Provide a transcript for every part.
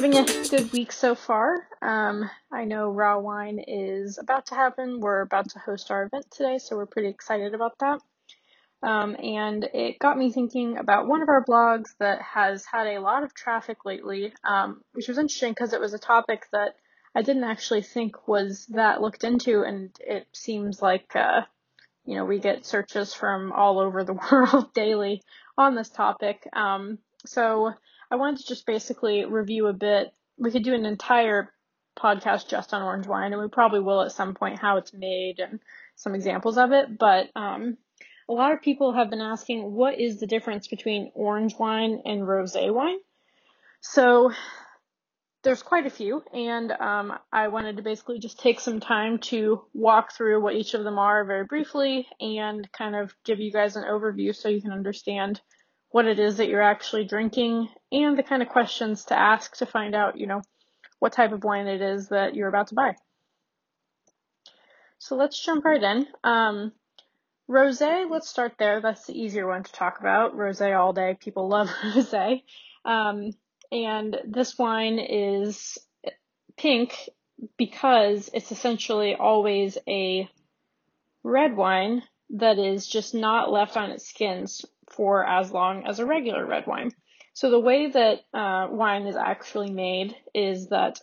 having a good week so far. Um, I know Raw Wine is about to happen. We're about to host our event today, so we're pretty excited about that. Um, and it got me thinking about one of our blogs that has had a lot of traffic lately, um, which was interesting because it was a topic that I didn't actually think was that looked into, and it seems like, uh, you know, we get searches from all over the world daily on this topic. Um, so I wanted to just basically review a bit. We could do an entire podcast just on orange wine, and we probably will at some point how it's made and some examples of it. But um, a lot of people have been asking what is the difference between orange wine and rosé wine. So there's quite a few, and um, I wanted to basically just take some time to walk through what each of them are very briefly and kind of give you guys an overview so you can understand what it is that you're actually drinking and the kind of questions to ask to find out, you know, what type of wine it is that you're about to buy. So let's jump right in. Um, rosé, let's start there. That's the easier one to talk about. Rosé all day. People love rosé. Um, and this wine is pink because it's essentially always a red wine that is just not left on its skins for as long as a regular red wine. So the way that uh, wine is actually made is that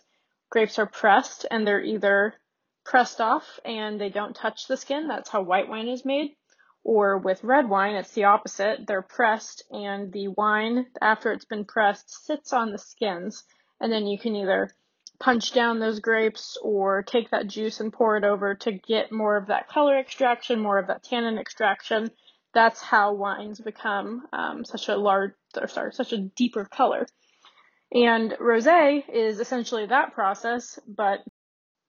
grapes are pressed and they're either pressed off and they don't touch the skin. That's how white wine is made. Or with red wine, it's the opposite. They're pressed and the wine, after it's been pressed, sits on the skins. And then you can either punch down those grapes or take that juice and pour it over to get more of that color extraction, more of that tannin extraction that's how wines become um, such a large, or sorry, such a deeper color. And rosé is essentially that process, but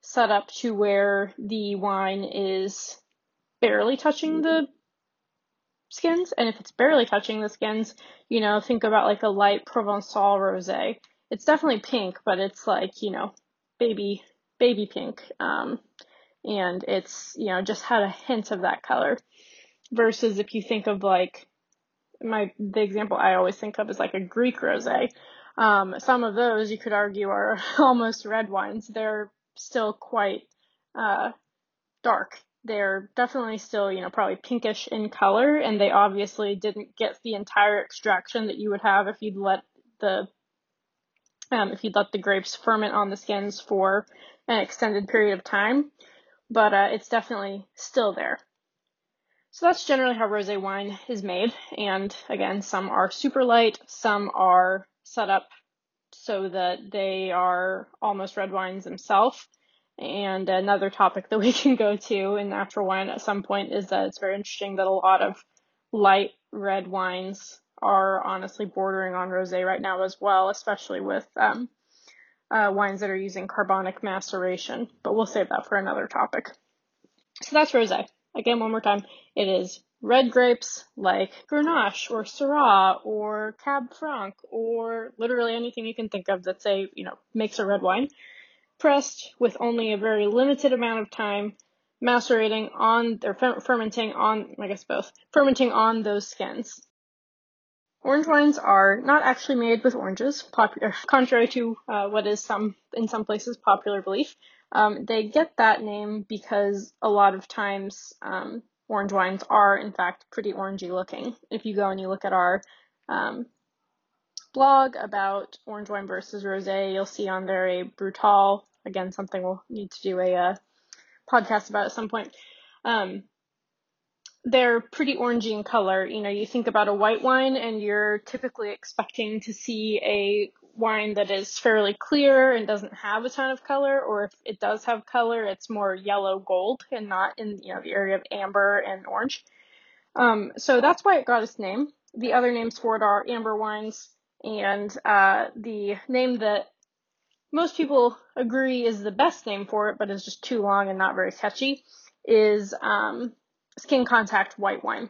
set up to where the wine is barely touching the skins. And if it's barely touching the skins, you know, think about like a light Provençal rosé. It's definitely pink, but it's like, you know, baby, baby pink. Um, and it's, you know, just had a hint of that color versus if you think of like my the example I always think of is like a Greek rosé. Um, some of those you could argue are almost red wines. They're still quite uh, dark. They're definitely still, you know, probably pinkish in color, and they obviously didn't get the entire extraction that you would have if you'd let the um, if you'd let the grapes ferment on the skins for an extended period of time. But uh, it's definitely still there. So that's generally how rosé wine is made. And again, some are super light, some are set up so that they are almost red wines themselves. And another topic that we can go to in natural wine at some point is that it's very interesting that a lot of light red wines are honestly bordering on rosé right now as well, especially with um, uh, wines that are using carbonic maceration. But we'll save that for another topic. So that's rosé. Again, one more time, it is red grapes like Grenache or Syrah or Cab Franc or literally anything you can think of that say, you know, makes a red wine, pressed with only a very limited amount of time, macerating on, or fermenting on, I guess both, fermenting on those skins. Orange wines are not actually made with oranges, popular, contrary to uh, what is some in some places popular belief. Um, they get that name because a lot of times um, orange wines are, in fact, pretty orangey looking. If you go and you look at our um, blog about orange wine versus rosé, you'll see on there a Brutal. Again, something we'll need to do a uh, podcast about at some point. Um, they're pretty orangey in color. You know, you think about a white wine and you're typically expecting to see a wine that is fairly clear and doesn't have a ton of color, or if it does have color, it's more yellow gold and not in you know the area of amber and orange. Um, so that's why it got its name. The other names for it are amber wines, and uh, the name that most people agree is the best name for it, but is just too long and not very catchy, is um, skin contact white wine,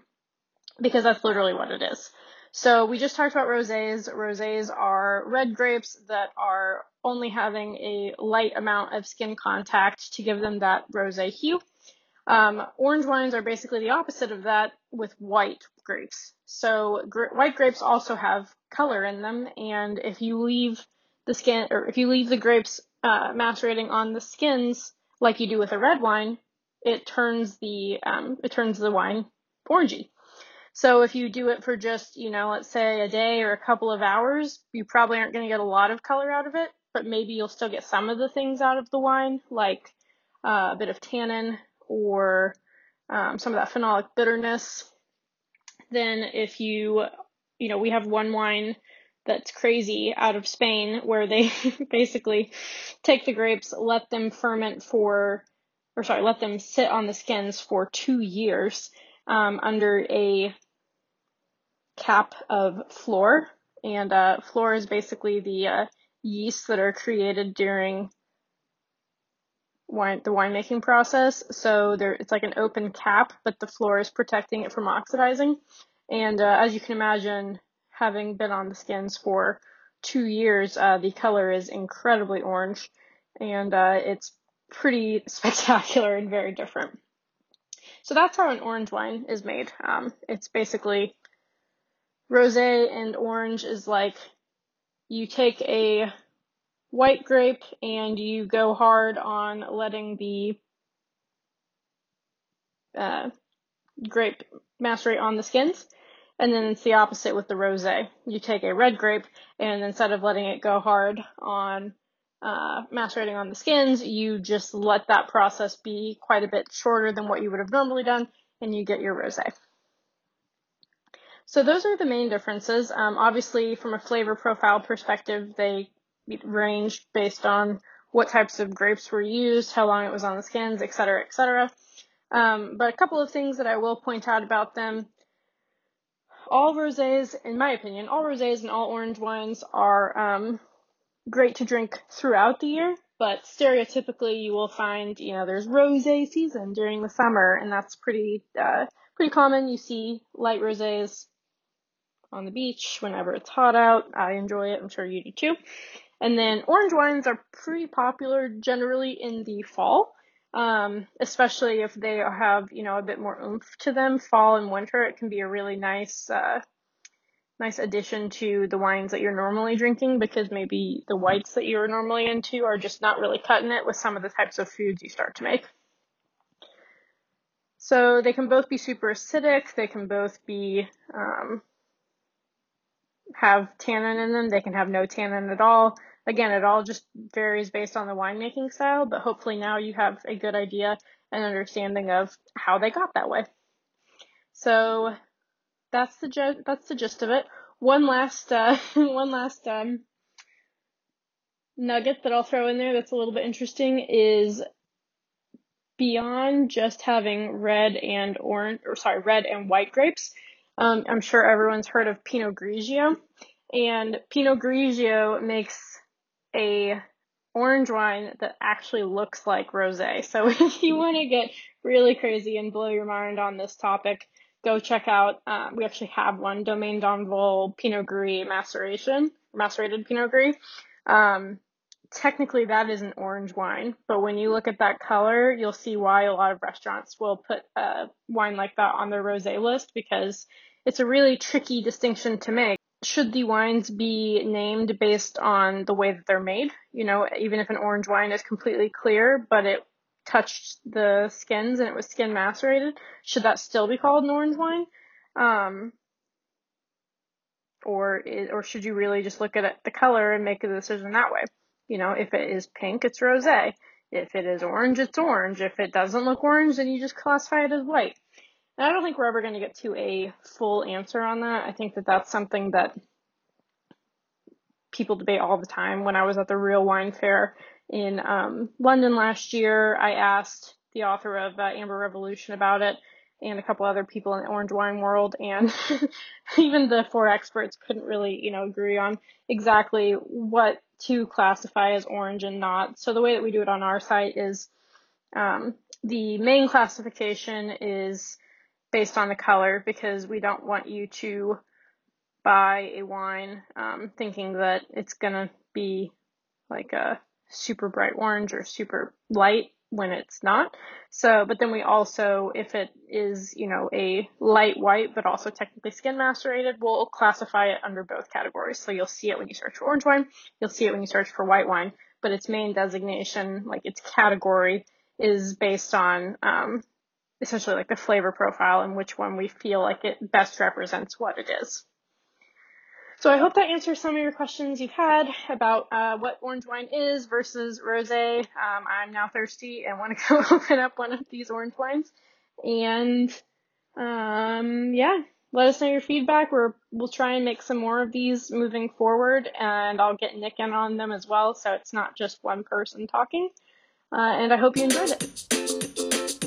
because that's literally what it is. So we just talked about rosés. Rosés are red grapes that are only having a light amount of skin contact to give them that rosé hue. Um, orange wines are basically the opposite of that with white grapes. So gr- white grapes also have color in them, and if you leave the skin, or if you leave the grapes uh, macerating on the skins like you do with a red wine, it turns the um, it turns the wine orangey. So if you do it for just, you know, let's say a day or a couple of hours, you probably aren't going to get a lot of color out of it, but maybe you'll still get some of the things out of the wine, like uh, a bit of tannin or um, some of that phenolic bitterness. Then if you, you know, we have one wine that's crazy out of Spain where they basically take the grapes, let them ferment for, or sorry, let them sit on the skins for two years um, under a cap of flor, and uh, is basically the uh, yeasts that are created during wine the winemaking process. So there, it's like an open cap, but the flor is protecting it from oxidizing. And uh, as you can imagine, having been on the skins for two years, uh, the color is incredibly orange, and uh, it's pretty spectacular and very different. So that's how an orange wine is made. Um, it's basically rosé and orange is like you take a white grape and you go hard on letting the uh, grape macerate on the skins. And then it's the opposite with the rosé. You take a red grape and instead of letting it go hard on uh, macerating on the skins, you just let that process be quite a bit shorter than what you would have normally done and you get your rosé. So those are the main differences. Um, obviously, from a flavor profile perspective, they range based on what types of grapes were used, how long it was on the skins, etc., etc. Um, but a couple of things that I will point out about them. All rosés, in my opinion, all rosés and all orange wines are um, great to drink throughout the year, but stereotypically you will find, you know, there's rosé season during the summer, and that's pretty uh, pretty common. You see light rosés on the beach whenever it's hot out. I enjoy it. I'm sure you do too. And then orange wines are pretty popular generally in the fall, um, especially if they have, you know, a bit more oomph to them. Fall and winter, it can be a really nice, uh, nice addition to the wines that you're normally drinking because maybe the whites that you're normally into are just not really cutting it with some of the types of foods you start to make. So they can both be super acidic. They can both be um, have tannin in them. They can have no tannin at all. Again, it all just varies based on the winemaking style, but hopefully now you have a good idea and understanding of how they got that way. So that's the ju- that's the gist of it. One last uh, one last um, nugget that I'll throw in there that's a little bit interesting is beyond just having red and orange or sorry red and white grapes um, I'm sure everyone's heard of Pinot Grigio, and Pinot Grigio makes a orange wine that actually looks like rosé. So if you want to get really crazy and blow your mind on this topic, go check out. Uh, we actually have one Domaine d'Anvol Pinot Gris maceration, macerated Pinot Gris. Um, technically that is an orange wine, but when you look at that color, you'll see why a lot of restaurants will put a wine like that on their rosé list because it's a really tricky distinction to make. Should the wines be named based on the way that they're made? You know, even if an orange wine is completely clear, but it touched the skins and it was skin macerated, should that still be called an orange wine? Um, or or should you really just look at it, the color and make a decision that way? You know, if it is pink, it's rosé. If it is orange, it's orange. If it doesn't look orange, then you just classify it as white. And I don't think we're ever going to get to a full answer on that. I think that that's something that people debate all the time. When I was at the Real Wine Fair in um, London last year, I asked the author of uh, Amber Revolution about it and a couple other people in the orange wine world and even the four experts couldn't really, you know, agree on exactly what to classify as orange and not. So the way that we do it on our site is um, the main classification is based on the color because we don't want you to buy a wine um, thinking that it's gonna be like a super bright orange or super light when it's not. So, but then we also, if it is, you know, a light white, but also technically skin macerated, we'll classify it under both categories. So you'll see it when you search for orange wine, you'll see it when you search for white wine, but its main designation, like its category, is based on um, essentially like the flavor profile and which one we feel like it best represents what it is. So I hope that answers some of your questions you've had about uh, what orange wine is versus rosé. Um, I'm now thirsty and want to go open up one of these orange wines. And um, yeah, let us know your feedback. We're, we'll try and make some more of these moving forward, and I'll get Nick in on them as well, so it's not just one person talking. Uh, and I hope you enjoyed it.